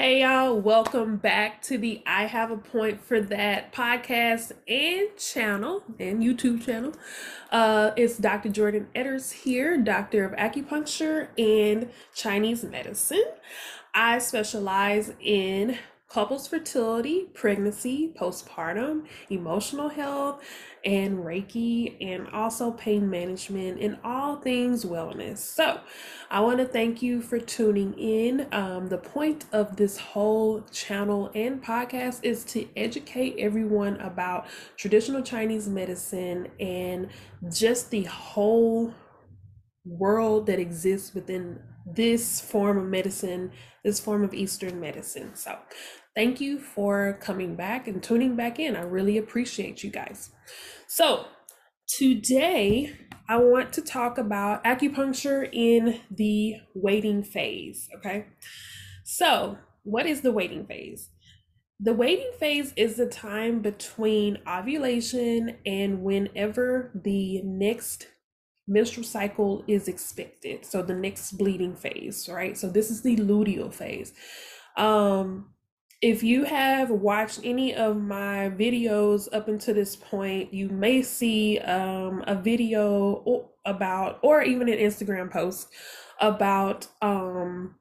Hey y'all, welcome back to the I Have a Point for That podcast and channel and YouTube channel. Uh, it's Dr. Jordan Edders here, doctor of acupuncture and Chinese medicine. I specialize in couples fertility, pregnancy, postpartum, emotional health, and Reiki, and also pain management and all things wellness. So, I want to thank you for tuning in. Um, the point of this whole channel and podcast is to educate everyone about traditional Chinese medicine and just the whole world that exists within this form of medicine, this form of Eastern medicine. So, thank you for coming back and tuning back in. I really appreciate you guys. So, today I want to talk about acupuncture in the waiting phase. Okay. So, what is the waiting phase? The waiting phase is the time between ovulation and whenever the next menstrual cycle is expected. So the next bleeding phase, right? So this is the luteal phase. Um if you have watched any of my videos up until this point, you may see um, a video about, or even an Instagram post about um,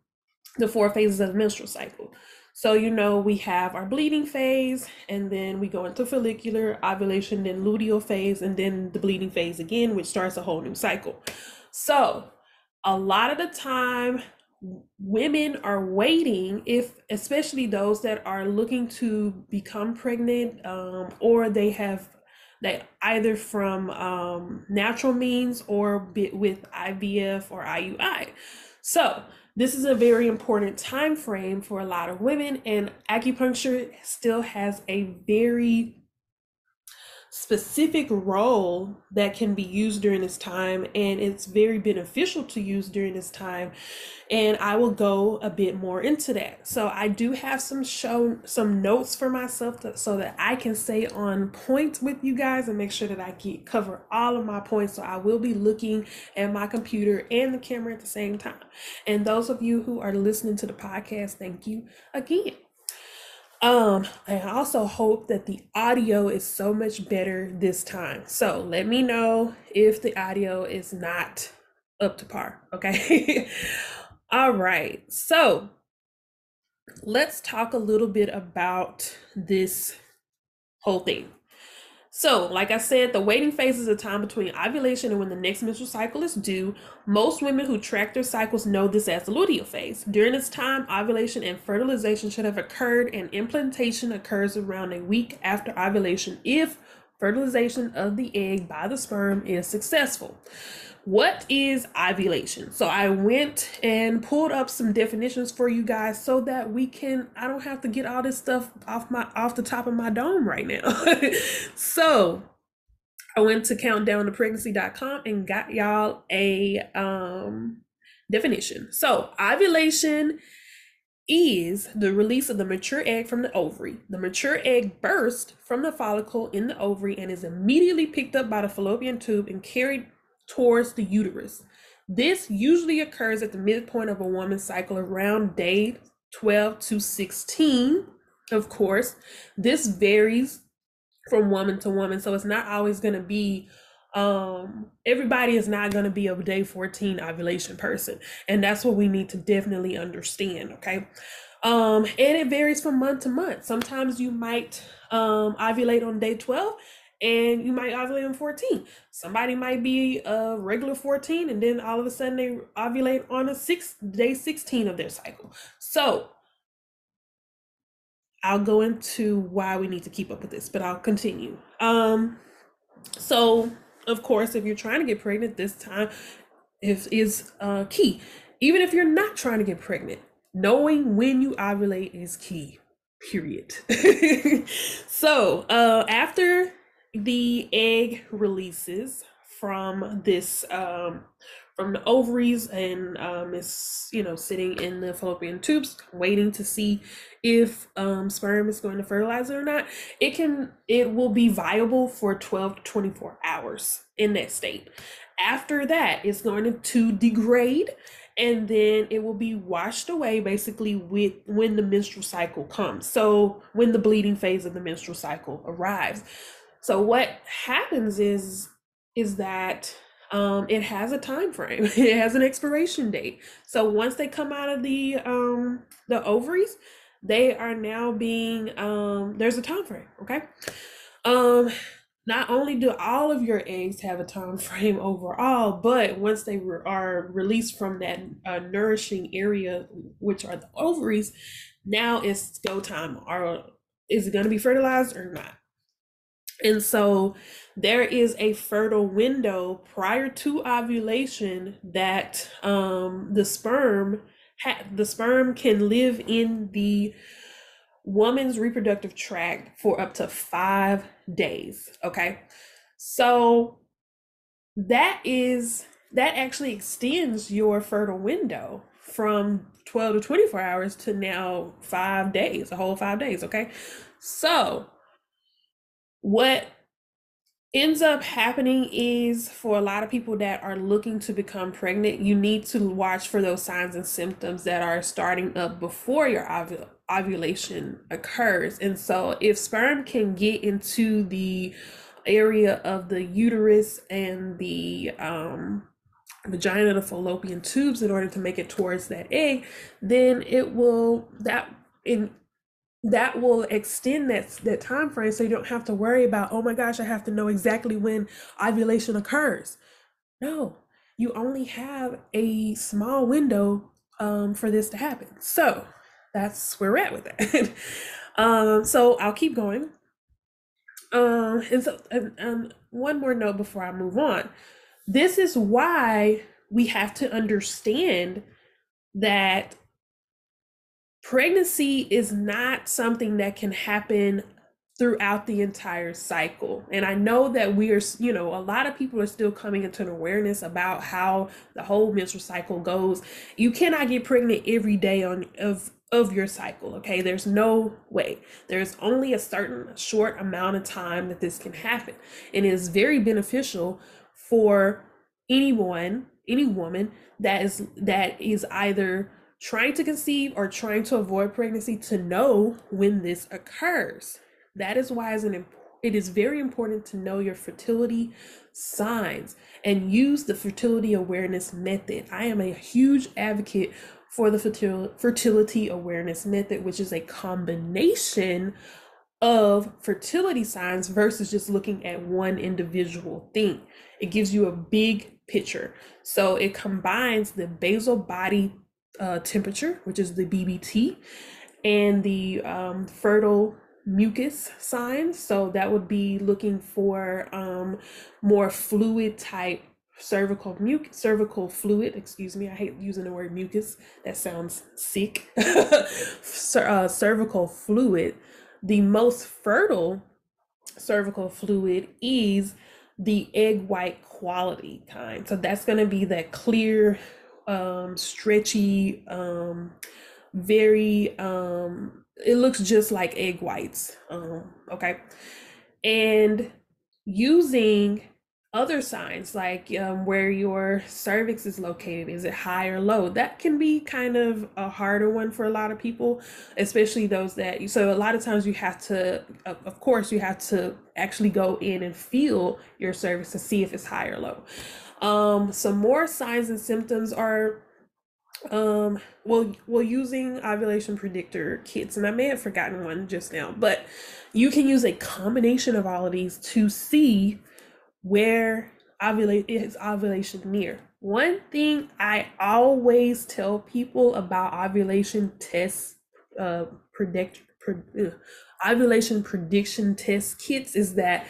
the four phases of the menstrual cycle. So, you know, we have our bleeding phase, and then we go into follicular, ovulation, then luteal phase, and then the bleeding phase again, which starts a whole new cycle. So, a lot of the time, women are waiting if especially those that are looking to become pregnant um, or they have that either from um, natural means or with ivf or iui so this is a very important time frame for a lot of women and acupuncture still has a very specific role that can be used during this time and it's very beneficial to use during this time and I will go a bit more into that. So I do have some show some notes for myself to, so that I can stay on point with you guys and make sure that I keep cover all of my points. So I will be looking at my computer and the camera at the same time. And those of you who are listening to the podcast, thank you again. Um, I also hope that the audio is so much better this time. So let me know if the audio is not up to par. Okay. All right. So let's talk a little bit about this whole thing. So, like I said, the waiting phase is a time between ovulation and when the next menstrual cycle is due. Most women who track their cycles know this as the luteal phase. During this time, ovulation and fertilization should have occurred, and implantation occurs around a week after ovulation if fertilization of the egg by the sperm is successful what is ovulation? So I went and pulled up some definitions for you guys so that we can I don't have to get all this stuff off my off the top of my dome right now. so I went to countdowntopregnancy.com and got y'all a um definition. So ovulation is the release of the mature egg from the ovary. The mature egg bursts from the follicle in the ovary and is immediately picked up by the fallopian tube and carried towards the uterus. This usually occurs at the midpoint of a woman's cycle around day 12 to 16. Of course, this varies from woman to woman, so it's not always going to be um everybody is not going to be a day 14 ovulation person and that's what we need to definitely understand okay um and it varies from month to month sometimes you might um ovulate on day 12 and you might ovulate on 14. Somebody might be a regular 14 and then all of a sudden they ovulate on a six day 16 of their cycle. So I'll go into why we need to keep up with this, but I'll continue. Um so of course if you're trying to get pregnant this time is is uh key. Even if you're not trying to get pregnant, knowing when you ovulate is key period so uh after the egg releases from this um, from the ovaries and um, is you know sitting in the fallopian tubes waiting to see if um, sperm is going to fertilize it or not. It can it will be viable for 12 to 24 hours in that state. After that it's going to degrade and then it will be washed away basically with when the menstrual cycle comes. So when the bleeding phase of the menstrual cycle arrives. So what happens is is that um, it has a time frame it has an expiration date so once they come out of the um, the ovaries they are now being um, there's a time frame okay um not only do all of your eggs have a time frame overall, but once they re- are released from that uh, nourishing area, which are the ovaries, now it's go time. Are is it going to be fertilized or not? And so there is a fertile window prior to ovulation that um, the sperm ha- the sperm can live in the woman's reproductive tract for up to five days. Okay. So that is, that actually extends your fertile window from 12 to 24 hours to now five days, a whole five days. Okay. So what ends up happening is for a lot of people that are looking to become pregnant, you need to watch for those signs and symptoms that are starting up before your ovul- ovulation occurs. And so, if sperm can get into the area of the uterus and the um, vagina, the fallopian tubes, in order to make it towards that egg, then it will that in that will extend that that time frame so you don't have to worry about oh my gosh i have to know exactly when ovulation occurs. No you only have a small window um, for this to happen. So that's where we're at with that. Um, so i'll keep going. Um, and so um, one more note before i move on. This is why we have to understand that pregnancy is not something that can happen throughout the entire cycle. And I know that we are, you know, a lot of people are still coming into an awareness about how the whole menstrual cycle goes. You cannot get pregnant every day on of of your cycle, okay? There's no way. There's only a certain short amount of time that this can happen. And it is very beneficial for anyone, any woman that is that is either trying to conceive or trying to avoid pregnancy to know when this occurs. That is why it is very important to know your fertility signs and use the fertility awareness method. I am a huge advocate for the fertility awareness method, which is a combination of fertility signs versus just looking at one individual thing. It gives you a big picture. So it combines the basal body uh, temperature, which is the BBT, and the um, fertile mucus signs. So that would be looking for um, more fluid type cervical mucus, cervical fluid. Excuse me, I hate using the word mucus. That sounds sick. uh, cervical fluid. The most fertile cervical fluid is the egg white quality kind. So that's going to be that clear um, stretchy, um, very, um, it looks just like egg whites. Um, okay. And using other signs like um, where your cervix is located is it high or low that can be kind of a harder one for a lot of people especially those that so a lot of times you have to of course you have to actually go in and feel your cervix to see if it's high or low um, some more signs and symptoms are um well well using ovulation predictor kits and i may have forgotten one just now but you can use a combination of all of these to see where ovulate is ovulation near. One thing i always tell people about ovulation tests uh predict pre, uh, ovulation prediction test kits is that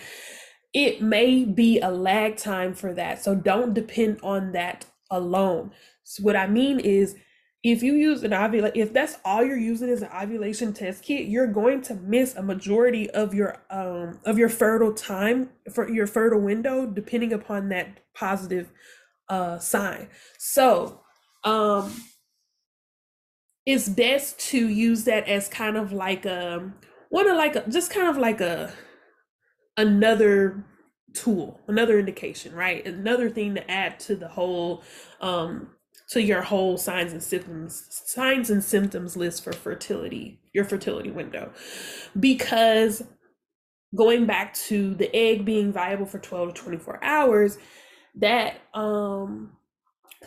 it may be a lag time for that. So don't depend on that alone. So what I mean is if you use an ovulation, if that's all you're using is an ovulation test kit, you're going to miss a majority of your um of your fertile time for your fertile window, depending upon that positive uh sign. So um it's best to use that as kind of like a one of like a just kind of like a another tool, another indication, right? Another thing to add to the whole um to your whole signs and symptoms signs and symptoms list for fertility, your fertility window. Because going back to the egg being viable for 12 to 24 hours, that um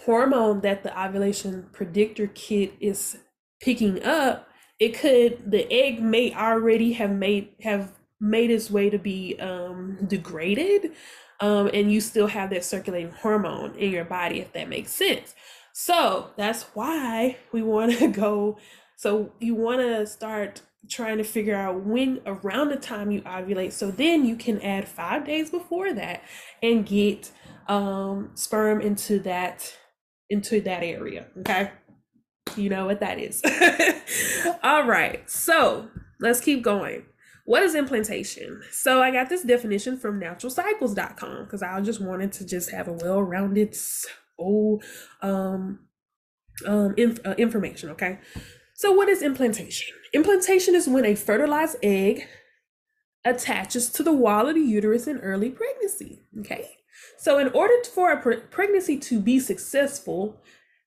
hormone that the ovulation predictor kit is picking up, it could the egg may already have made have made its way to be um, degraded, um, and you still have that circulating hormone in your body, if that makes sense. So that's why we want to go. So you want to start trying to figure out when around the time you ovulate. So then you can add five days before that and get um, sperm into that into that area. Okay. You know what that is. All right. So let's keep going. What is implantation? So I got this definition from naturalcycles.com because I just wanted to just have a well-rounded oh um um inf- uh, information, okay? So what is implantation? Implantation is when a fertilized egg attaches to the wall of the uterus in early pregnancy, okay? So in order for a pre- pregnancy to be successful,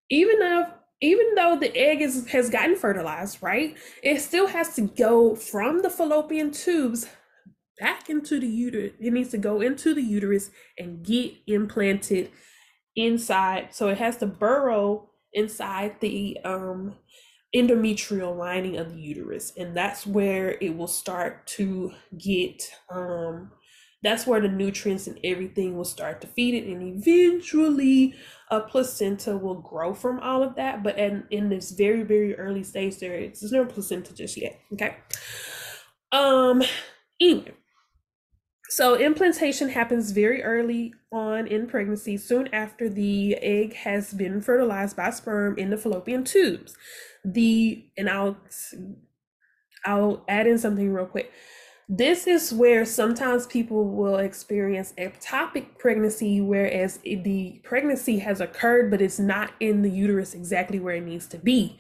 even if even though the egg is, has gotten fertilized, right? It still has to go from the fallopian tubes back into the uterus. It needs to go into the uterus and get implanted inside. So it has to burrow inside the um, endometrial lining of the uterus. And that's where it will start to get um, that's where the nutrients and everything will start to feed it and eventually a placenta will grow from all of that but in, in this very very early stage there there's no placenta just yet okay? Um anyway so implantation happens very early on in pregnancy soon after the egg has been fertilized by sperm in the fallopian tubes. The and i'll i'll add in something real quick this is where sometimes people will experience ectopic pregnancy, whereas the pregnancy has occurred, but it's not in the uterus exactly where it needs to be.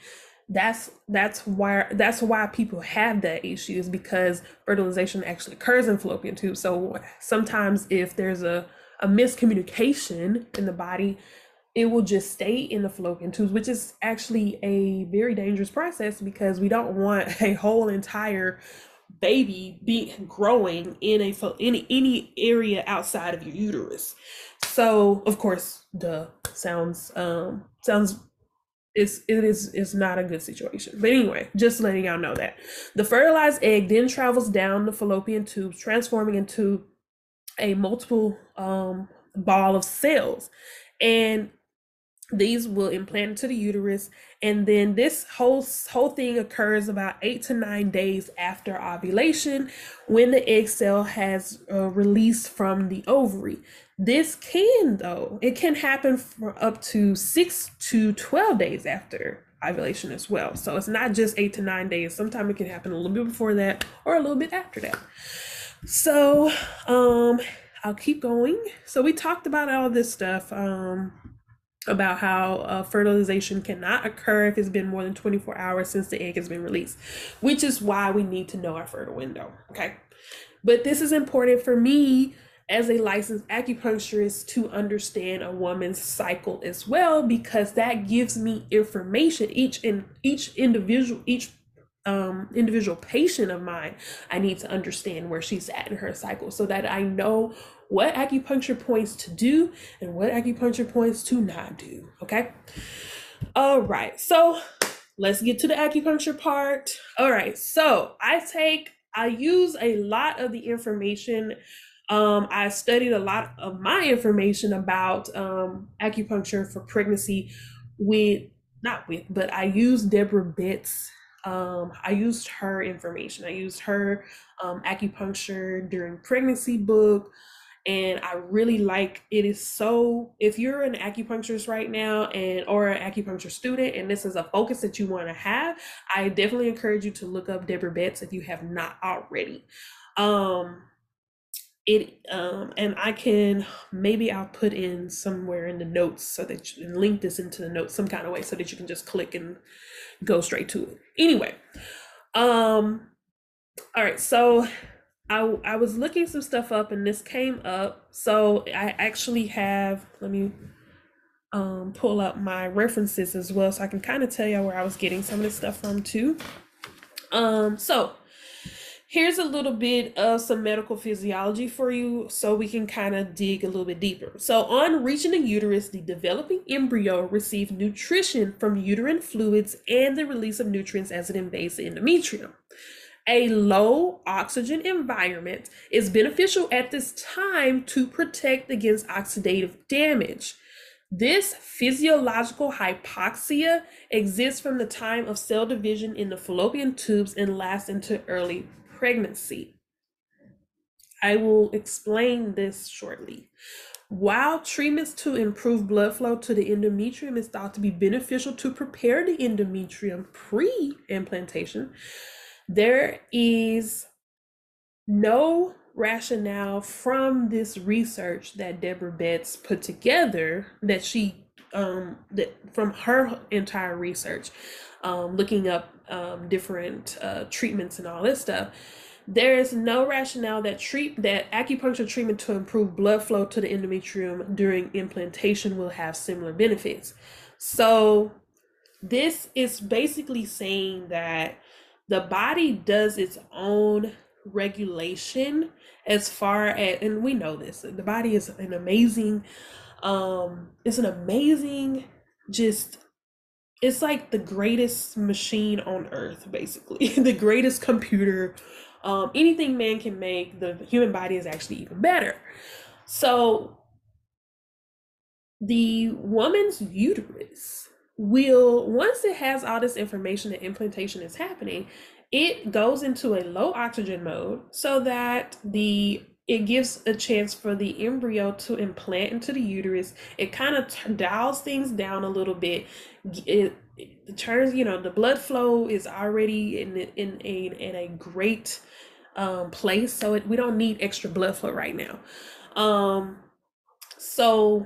That's that's why that's why people have that issue is because fertilization actually occurs in fallopian tubes. So sometimes if there's a, a miscommunication in the body, it will just stay in the fallopian tubes, which is actually a very dangerous process because we don't want a whole entire baby be growing in a any any area outside of your uterus. So of course, the sounds um sounds it's it is it's not a good situation. But anyway, just letting y'all know that the fertilized egg then travels down the fallopian tubes, transforming into a multiple um ball of cells. And these will implant into the uterus and then this whole whole thing occurs about eight to nine days after ovulation when the egg cell has uh, released from the ovary. This can though it can happen for up to six to 12 days after ovulation as well. So it's not just eight to nine days. Sometimes it can happen a little bit before that or a little bit after that. So um i'll keep going. So we talked about all this stuff um about how uh, fertilization cannot occur if it's been more than 24 hours since the egg has been released, which is why we need to know our fertile window. Okay. But this is important for me as a licensed acupuncturist to understand a woman's cycle as well because that gives me information each in each individual each um, individual patient of mine i need to understand where she's at in her cycle so that i know what acupuncture points to do and what acupuncture points to not do. Okay. All right. So let's get to the acupuncture part. All right. So I take, I use a lot of the information. Um, I studied a lot of my information about um, acupuncture for pregnancy with, not with, but I use Deborah Betts um, I used her information. I used her um, acupuncture during pregnancy book and I really like it is so if you're an acupuncturist right now and or an acupuncture student and this is a focus that you want to have, I definitely encourage you to look up Deborah Betts if you have not already. Um it um and I can maybe I'll put in somewhere in the notes so that you can link this into the notes some kind of way so that you can just click and go straight to it. Anyway, um all right, so I I was looking some stuff up and this came up. So I actually have let me um, pull up my references as well so I can kind of tell y'all where I was getting some of this stuff from too. Um, so here's a little bit of some medical physiology for you so we can kind of dig a little bit deeper. So, on reaching the uterus, the developing embryo receives nutrition from uterine fluids and the release of nutrients as it invades the endometrium. A low oxygen environment is beneficial at this time to protect against oxidative damage. This physiological hypoxia exists from the time of cell division in the fallopian tubes and lasts into early pregnancy. I will explain this shortly. While treatments to improve blood flow to the endometrium is thought to be beneficial to prepare the endometrium pre implantation, there is no rationale from this research that Deborah Betts put together that she um that from her entire research um looking up um different uh treatments and all this stuff there is no rationale that treat that acupuncture treatment to improve blood flow to the endometrium during implantation will have similar benefits. So this is basically saying that the body does its own regulation as far as and we know this the body is an amazing um it's an amazing just it's like the greatest machine on earth basically. The greatest computer um anything man can make the human body is actually even better. So the woman's uterus will once it has all this information that implantation is happening it goes into a low oxygen mode so that the it gives a chance for the embryo to implant into the uterus. It kind of t- dials things down a little bit. It, it turns you know the blood flow is already in in a in a great um, place so it, we don't need extra blood flow right now. Um so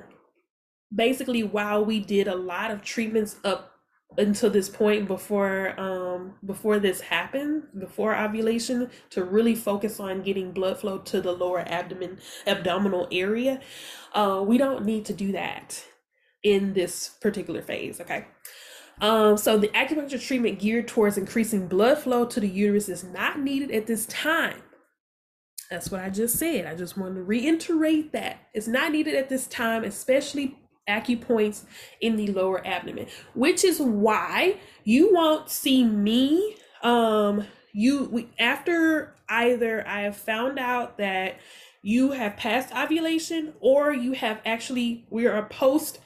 basically while we did a lot of treatments up until this point before um before this happened before ovulation to really focus on getting blood flow to the lower abdomen abdominal area uh we don't need to do that in this particular phase okay? Um so the acupuncture treatment geared towards increasing blood flow to the uterus is not needed at this time. That's what I just said. I just want to reiterate that. It's not needed at this time, especially acupoints in the lower abdomen, which is why you won't see me. Um, you we, after either I have found out that you have passed ovulation or you have actually we are post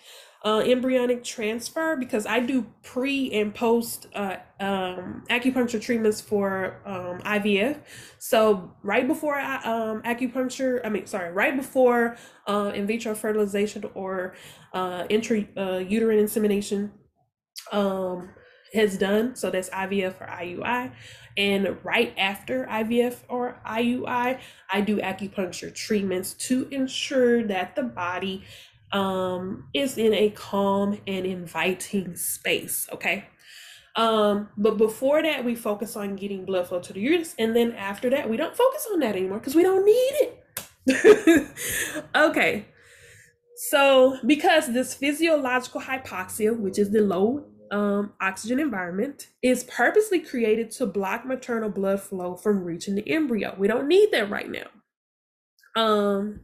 uh, embryonic transfer because I do pre and post uh, um, acupuncture treatments for um, IVF. So right before um, acupuncture, I mean, sorry, right before uh, in vitro fertilization or uh, intra uh, uterine insemination um, has done. So that's IVF or IUI. And right after IVF or IUI, I do acupuncture treatments to ensure that the body um, is in a calm and inviting space. Okay. Um, but before that, we focus on getting blood flow to the uterus. And then after that, we don't focus on that anymore because we don't need it. okay. So, because this physiological hypoxia, which is the low um, oxygen environment, is purposely created to block maternal blood flow from reaching the embryo. We don't need that right now. Um,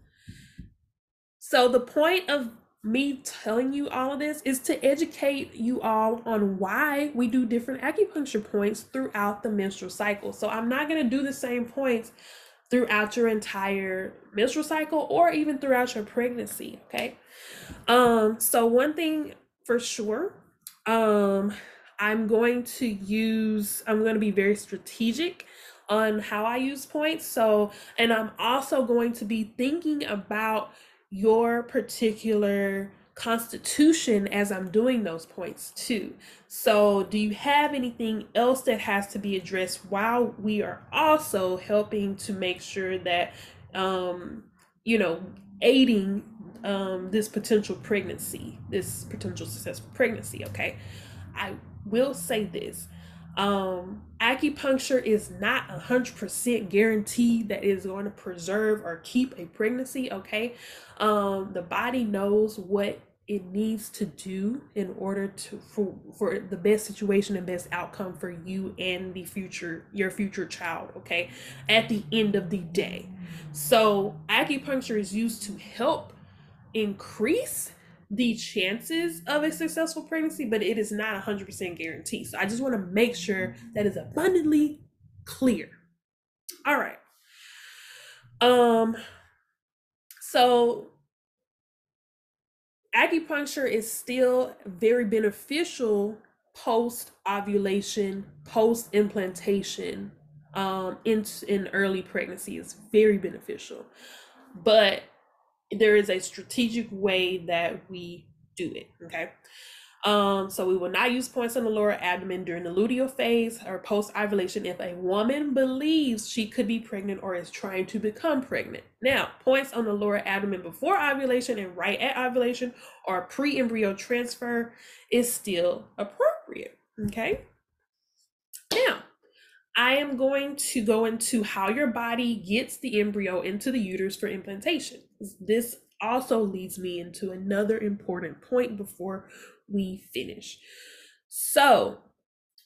so the point of me telling you all of this is to educate you all on why we do different acupuncture points throughout the menstrual cycle. So I'm not going to do the same points throughout your entire menstrual cycle or even throughout your pregnancy, okay? Um so one thing for sure, um I'm going to use I'm going to be very strategic on how I use points. So, and I'm also going to be thinking about your particular constitution as I'm doing those points too. So, do you have anything else that has to be addressed while we are also helping to make sure that um you know, aiding um this potential pregnancy, this potential successful pregnancy, okay? I will say this um, acupuncture is not a hundred percent guaranteed that is going to preserve or keep a pregnancy. Okay, um, the body knows what it needs to do in order to for for the best situation and best outcome for you and the future your future child okay at the end of the day so acupuncture is used to help increase the chances of a successful pregnancy but it is not 100% guarantee. So i just want to make sure that is abundantly clear. All right. Um so acupuncture is still very beneficial post ovulation, post implantation, um, in in early pregnancy. Is very beneficial, but there is a strategic way that we do it. Okay, um, so we will not use points on the lower abdomen during the luteal phase or post ovulation if a woman believes she could be pregnant or is trying to become pregnant. Now, points on the lower abdomen before ovulation and right at ovulation or pre embryo transfer is still appropriate. Okay. Now, I am going to go into how your body gets the embryo into the uterus for implantation. This also leads me into another important point before we finish. So,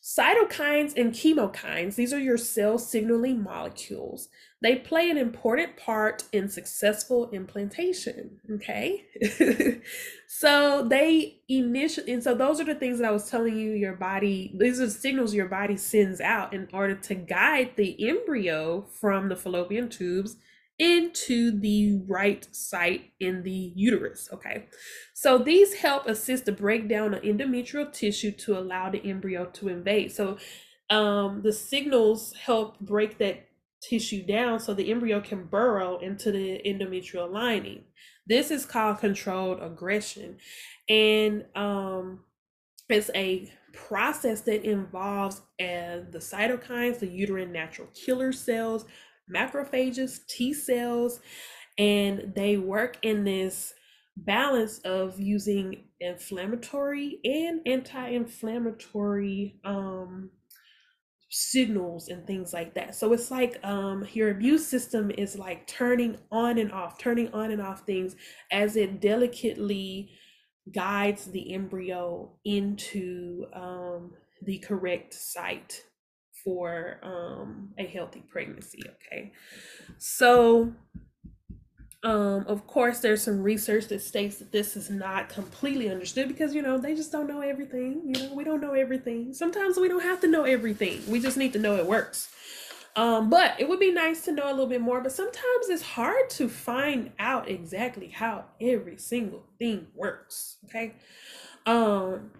cytokines and chemokines, these are your cell signaling molecules. They play an important part in successful implantation. Okay. so, they initially, and so those are the things that I was telling you your body, these are the signals your body sends out in order to guide the embryo from the fallopian tubes into the right site in the uterus. Okay, so these help assist the breakdown of endometrial tissue to allow the embryo to invade. So um, the signals help break that tissue down so the embryo can burrow into the endometrial lining. This is called controlled aggression, and um, it's a process that involves uh, the cytokines, the uterine natural killer cells, macrophages, T cells, and they work in this balance of using inflammatory and anti-inflammatory um, signals and things like that. So it's like um, your immune system is like turning on and off, turning on and off things as it delicately guides the embryo into um, the correct site for um, a healthy pregnancy. Okay, so um, of course, there's some research that states that this is not completely understood because you know they just don't know everything. You know, we don't know everything. Sometimes we don't have to know everything. We just need to know it works. Um, but it would be nice to know a little bit more. But sometimes it's hard to find out exactly how every single thing works. Okay. Um,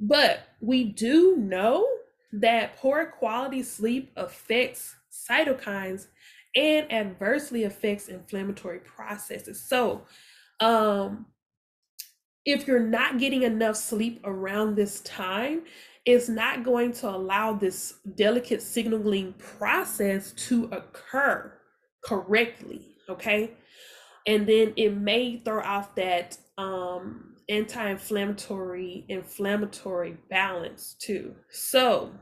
but we do know that poor quality sleep affects cytokines and adversely affects inflammatory processes. So, um, if you're not getting enough sleep around this time, it's not going to allow this delicate signaling process to occur correctly. Okay. And then it may throw off that um, anti-inflammatory inflammatory balance too. So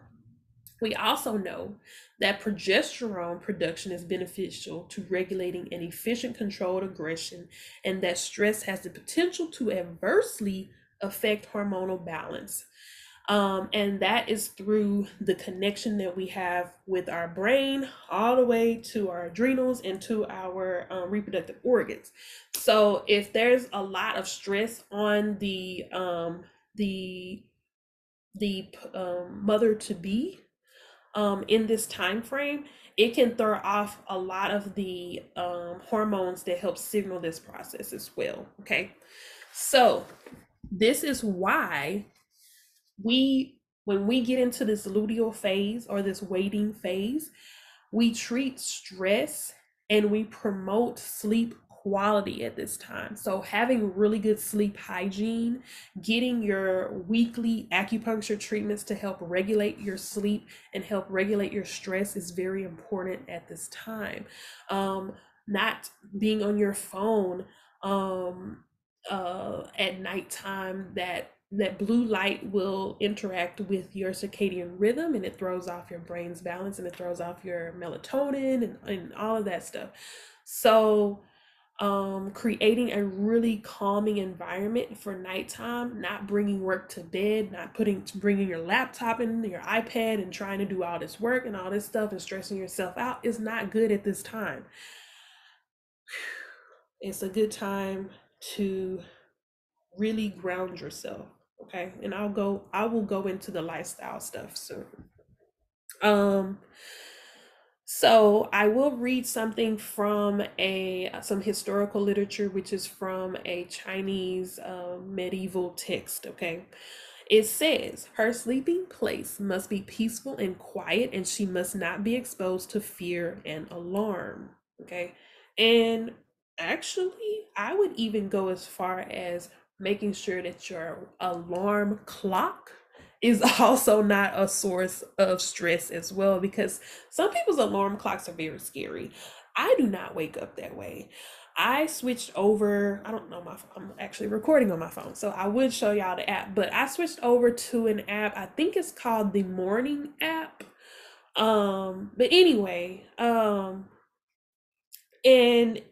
we also know that progesterone production is beneficial to regulating an efficient controlled aggression and that stress has the potential to adversely affect hormonal balance. Um, and that is through the connection that we have with our brain all the way to our adrenals and to our um, reproductive organs. So if there's a lot of stress on the um, the the um, mother to be um, in this time frame, it can throw off a lot of the um, hormones that help signal this process as well. Okay, so this is why we, when we get into this luteal phase or this waiting phase, we treat stress and we promote sleep quality at this time. So, having really good sleep hygiene, getting your weekly acupuncture treatments to help regulate your sleep and help regulate your stress is very important at this time. Um, not being on your phone um, uh, at nighttime that that blue light will interact with your circadian rhythm and it throws off your brain's balance and it throws off your melatonin and, and all of that stuff. So um, creating a really calming environment for nighttime, not bringing work to bed, not putting bringing your laptop in your iPad and trying to do all this work and all this stuff and stressing yourself out is not good at this time. It's a good time to really ground yourself, okay? And I'll go I will go into the lifestyle stuff soon. Um so I will read something from a some historical literature, which is from a Chinese uh, medieval text. Okay, it says her sleeping place must be peaceful and quiet, and she must not be exposed to fear and alarm. Okay, and actually, I would even go as far as making sure that your alarm clock is also not a source of stress as well because some people's alarm clocks are very scary. I do not wake up that way. I switched over. I don't know my. I'm actually recording on my phone, so I would show y'all the app. But I switched over to an app. I think it's called the Morning app. Um, but anyway, um, and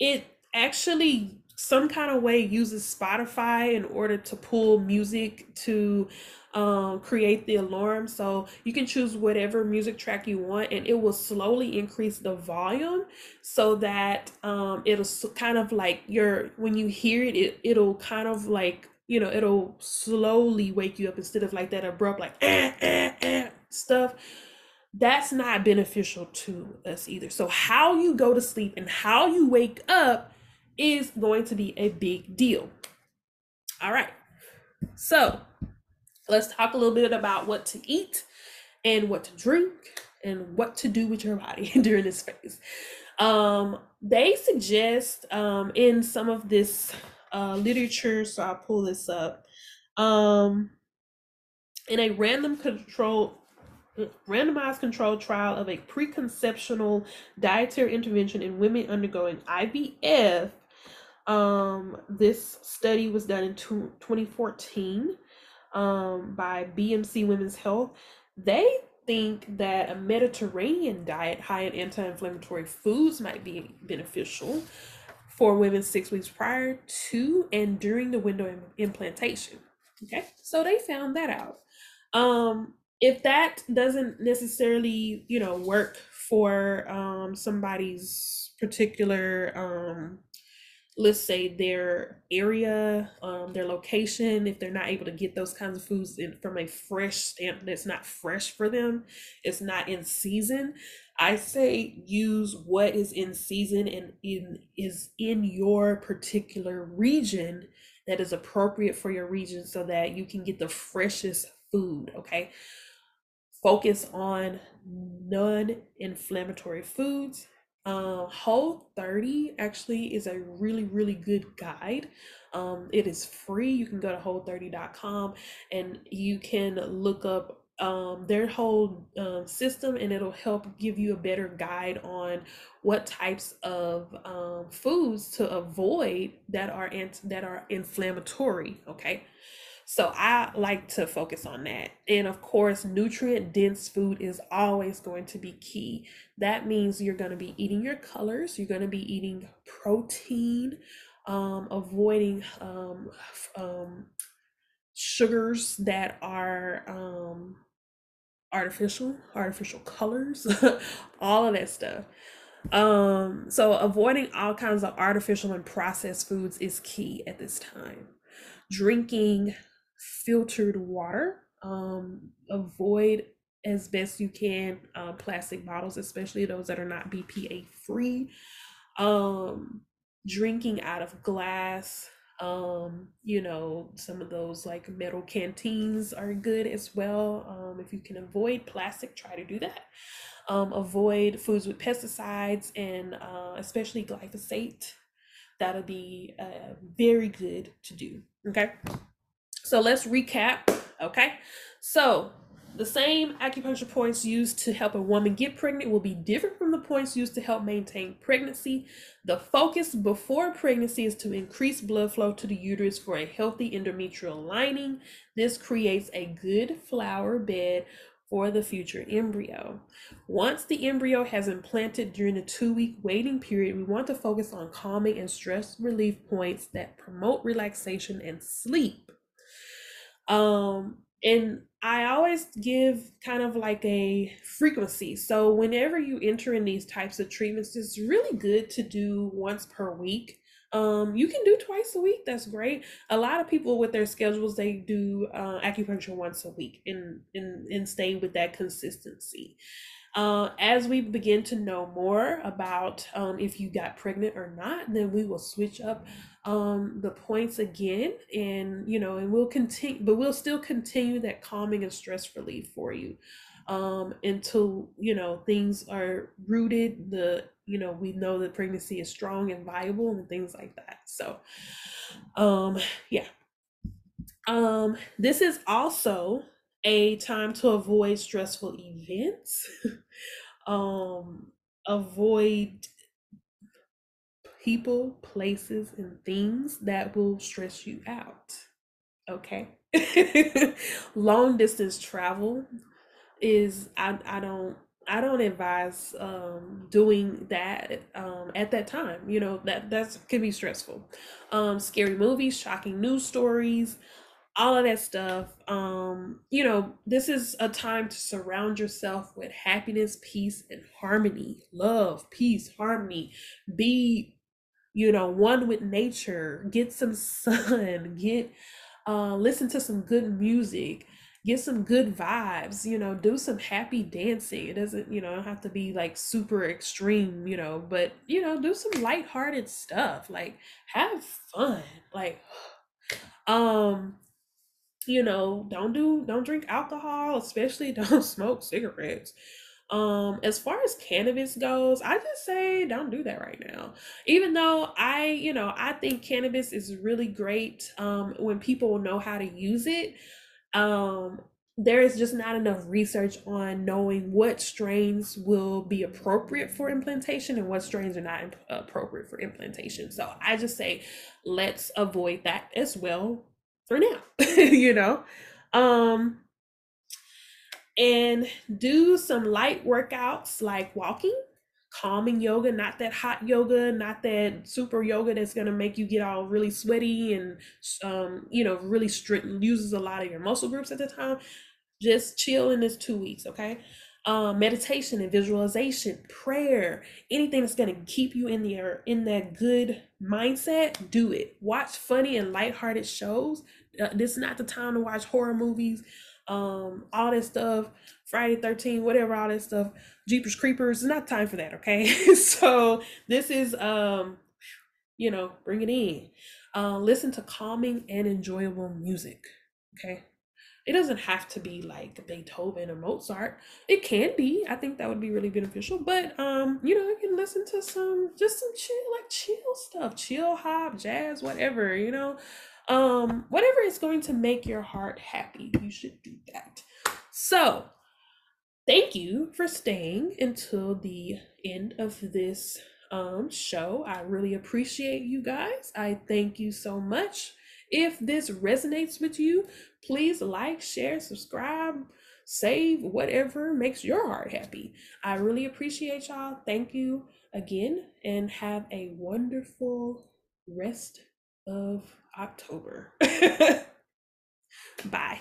it actually some kind of way uses Spotify in order to pull music to um, create the alarm. So you can choose whatever music track you want, and it will slowly increase the volume so that um, it'll kind of like your when you hear it, it it'll kind of like you know it'll slowly wake you up instead of like that abrupt like eh, eh, eh, stuff that's not beneficial to us either. So, how you go to sleep and how you wake up is going to be a big deal. All right. So, let's talk a little bit about what to eat and what to drink and what to do with your body during this phase. Um, they suggest um, in some of this uh, literature, so I'll pull this up, um, in a random control randomized controlled trial of a preconceptional dietary intervention in women undergoing IVF. Um, this study was done in 2014 um, by BMC Women's Health, they think that a Mediterranean diet high in anti inflammatory foods might be beneficial for women six weeks prior to and during the window of implantation. Okay, so they found that out. Um, if that doesn't necessarily, you know, work for um, somebody's particular um, let's say their area, um, their location, if they're not able to get those kinds of foods in, from a fresh stamp that's not fresh for them, it's not in season. I say use what is in season and in is in your particular region that is appropriate for your region so that you can get the freshest food, okay? Focus on non-inflammatory foods um, Whole 30 actually is a really, really good guide. Um, it is free. You can go to whole30.com and you can look up um, their whole um, system and it'll help give you a better guide on what types of um, foods to avoid that are ant- that are inflammatory. Okay. So I like to focus on that. And of course, nutrient dense food is always going to be key. That means you're going to be eating your colors, you're going to be eating protein, um, avoiding um, um, sugars that are um, artificial, artificial colors, all of that stuff. Um, so avoiding all kinds of artificial and processed foods is key at this time. Drinking filtered water. Um, avoid as best you can uh, plastic bottles, especially those that are not BPA free. Um, drinking out of glass. Um, you know, some of those like metal canteens are good as well. Um, if you can avoid plastic, try to do that. Um, avoid foods with pesticides and uh, especially glyphosate. That'll be uh, very good to do. Okay. So let's recap. Okay. So the same acupuncture points used to help a woman get pregnant will be different from the points used to help maintain pregnancy. The focus before pregnancy is to increase blood flow to the uterus for a healthy endometrial lining. This creates a good flower bed for the future embryo. Once the embryo has implanted during the two week waiting period, we want to focus on calming and stress relief points that promote relaxation and sleep. Um, and I always give kind of like a frequency. So whenever you enter in these types of treatments, it's really good to do once per week. Um, you can do twice a week. That's great. A lot of people with their schedules, they do uh, acupuncture once a week and, and and stay with that consistency. Uh, as we begin to know more about um, if you got pregnant or not, then we will switch up um, the points again, and you know, and we'll continue, but we'll still continue that calming and stress relief for you um, until you know things are rooted. The you know we know that pregnancy is strong and viable and things like that. So, um, yeah. Um, this is also a time to avoid stressful events. um, avoid people, places, and things that will stress you out. Okay. Long distance travel is I I don't I don't advise um, doing that um, at that time. You know that that's can be stressful. Um, scary movies, shocking news stories, all of that stuff. Um, you know, this is a time to surround yourself with happiness, peace, and harmony. Love, peace, harmony. Be, you know, one with nature. Get some sun. Get, uh, listen to some good music. Get some good vibes. You know, do some happy dancing. It doesn't, you know, have to be like super extreme. You know, but you know, do some lighthearted stuff. Like have fun. Like, um you know don't do don't drink alcohol especially don't smoke cigarettes. Um as far as cannabis goes i just say don't do that right now. Even though i you know i think cannabis is really great um when people know how to use it um there is just not enough research on knowing what strains will be appropriate for implantation and what strains are not appropriate for implantation. So i just say let's avoid that as well for now, you know. Um and do some light workouts like walking, calming yoga, not that hot yoga, not that super yoga that's going to make you get all really sweaty and um you know, really strict uses a lot of your muscle groups at the time. Just chill in this 2 weeks, okay? Um, meditation and visualization, prayer, anything that's going to keep you in the in that good mindset, do it. Watch funny and lighthearted shows. Uh, this is not the time to watch horror movies, um, all that stuff. Friday 13, whatever, all that stuff. Jeepers Creepers, it's not time for that, okay? so this is um, you know, bring it in. Uh, listen to calming and enjoyable music. Okay. It doesn't have to be like Beethoven or Mozart. It can be. I think that would be really beneficial. But um, you know, you can listen to some just some chill, like chill stuff, chill hop, jazz, whatever, you know. Um, whatever is going to make your heart happy, you should do that. So thank you for staying until the end of this um show. I really appreciate you guys. I thank you so much. If this resonates with you, please like, share, subscribe, save, whatever makes your heart happy. I really appreciate y'all. Thank you again and have a wonderful rest of October. Bye.